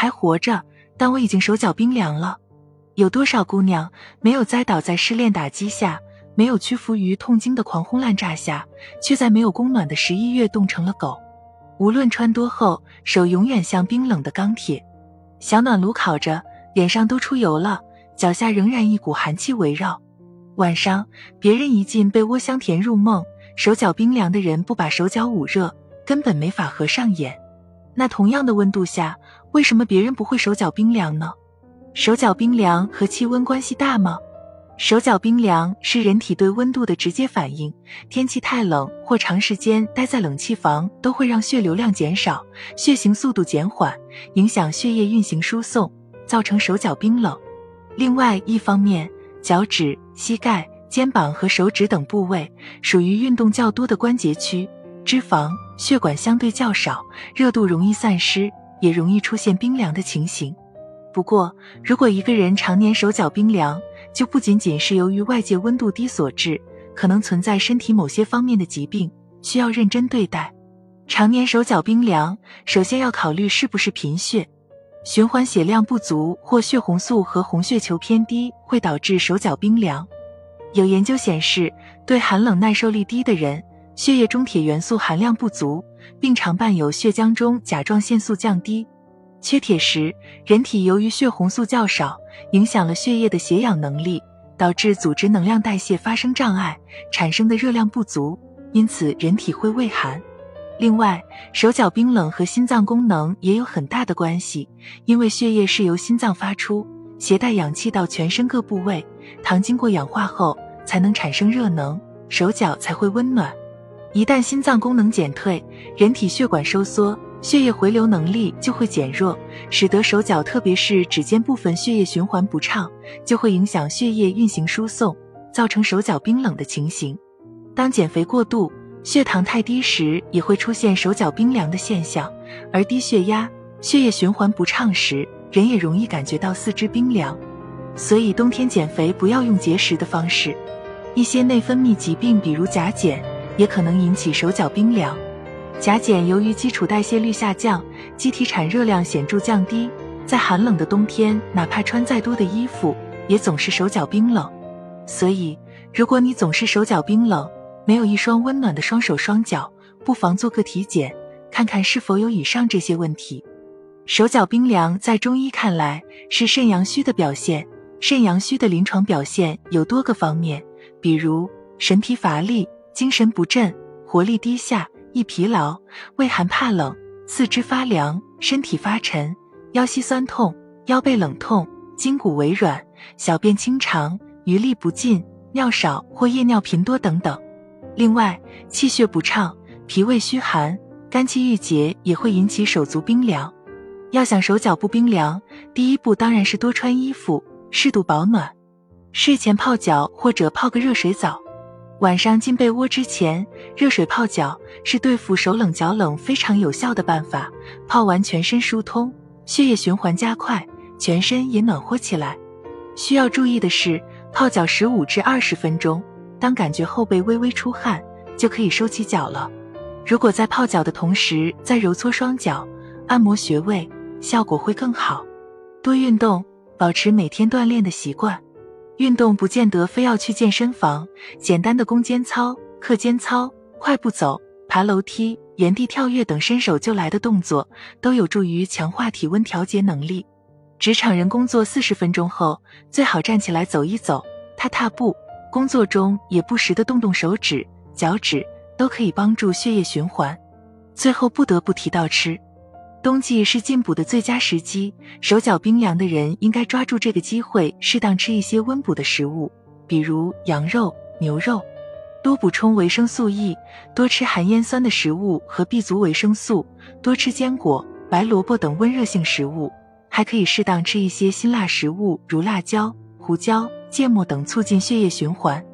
还活着，但我已经手脚冰凉了。有多少姑娘没有栽倒在失恋打击下，没有屈服于痛经的狂轰滥炸下，却在没有供暖的十一月冻成了狗？无论穿多厚，手永远像冰冷的钢铁。小暖炉烤着，脸上都出油了，脚下仍然一股寒气围绕。晚上，别人一进被窝香甜入梦，手脚冰凉的人不把手脚捂热，根本没法合上眼。那同样的温度下，为什么别人不会手脚冰凉呢？手脚冰凉和气温关系大吗？手脚冰凉是人体对温度的直接反应。天气太冷或长时间待在冷气房，都会让血流量减少，血行速度减缓，影响血液运行输送，造成手脚冰冷。另外一方面，脚趾、膝盖、肩膀和手指等部位属于运动较多的关节区，脂肪、血管相对较少，热度容易散失，也容易出现冰凉的情形。不过，如果一个人常年手脚冰凉，就不仅仅是由于外界温度低所致，可能存在身体某些方面的疾病，需要认真对待。常年手脚冰凉，首先要考虑是不是贫血，循环血量不足或血红素和红血球偏低会导致手脚冰凉。有研究显示，对寒冷耐受力低的人，血液中铁元素含量不足，并常伴有血浆中甲状腺素降低。缺铁时，人体由于血红素较少，影响了血液的携氧能力，导致组织能量代谢发生障碍，产生的热量不足，因此人体会畏寒。另外，手脚冰冷和心脏功能也有很大的关系，因为血液是由心脏发出，携带氧气到全身各部位，糖经过氧化后才能产生热能，手脚才会温暖。一旦心脏功能减退，人体血管收缩。血液回流能力就会减弱，使得手脚，特别是指尖部分血液循环不畅，就会影响血液运行输送，造成手脚冰冷的情形。当减肥过度、血糖太低时，也会出现手脚冰凉的现象。而低血压、血液循环不畅时，人也容易感觉到四肢冰凉。所以冬天减肥不要用节食的方式。一些内分泌疾病，比如甲减，也可能引起手脚冰凉。甲减由于基础代谢率下降，机体产热量显著降低，在寒冷的冬天，哪怕穿再多的衣服，也总是手脚冰冷。所以，如果你总是手脚冰冷，没有一双温暖的双手双脚，不妨做个体检，看看是否有以上这些问题。手脚冰凉，在中医看来是肾阳虚的表现。肾阳虚的临床表现有多个方面，比如神疲乏力、精神不振、活力低下。易疲劳、畏寒怕冷、四肢发凉、身体发沉、腰膝酸痛、腰背冷痛、筋骨微软、小便清长、余力不尽、尿少或夜尿频多等等。另外，气血不畅、脾胃虚寒、肝气郁结也会引起手足冰凉。要想手脚不冰凉，第一步当然是多穿衣服，适度保暖，睡前泡脚或者泡个热水澡。晚上进被窝之前，热水泡脚是对付手冷脚冷非常有效的办法。泡完全身疏通，血液循环加快，全身也暖和起来。需要注意的是，泡脚十五至二十分钟，当感觉后背微微出汗，就可以收起脚了。如果在泡脚的同时再揉搓双脚、按摩穴位，效果会更好。多运动，保持每天锻炼的习惯。运动不见得非要去健身房，简单的弓肩操、课间操、快步走、爬楼梯、原地跳跃等伸手就来的动作，都有助于强化体温调节能力。职场人工作四十分钟后，最好站起来走一走、踏踏步。工作中也不时的动动手指、脚趾，都可以帮助血液循环。最后不得不提到吃。冬季是进补的最佳时机，手脚冰凉的人应该抓住这个机会，适当吃一些温补的食物，比如羊肉、牛肉，多补充维生素 E，多吃含烟酸的食物和 B 族维生素，多吃坚果、白萝卜等温热性食物，还可以适当吃一些辛辣食物，如辣椒、胡椒、芥末等，促进血液循环。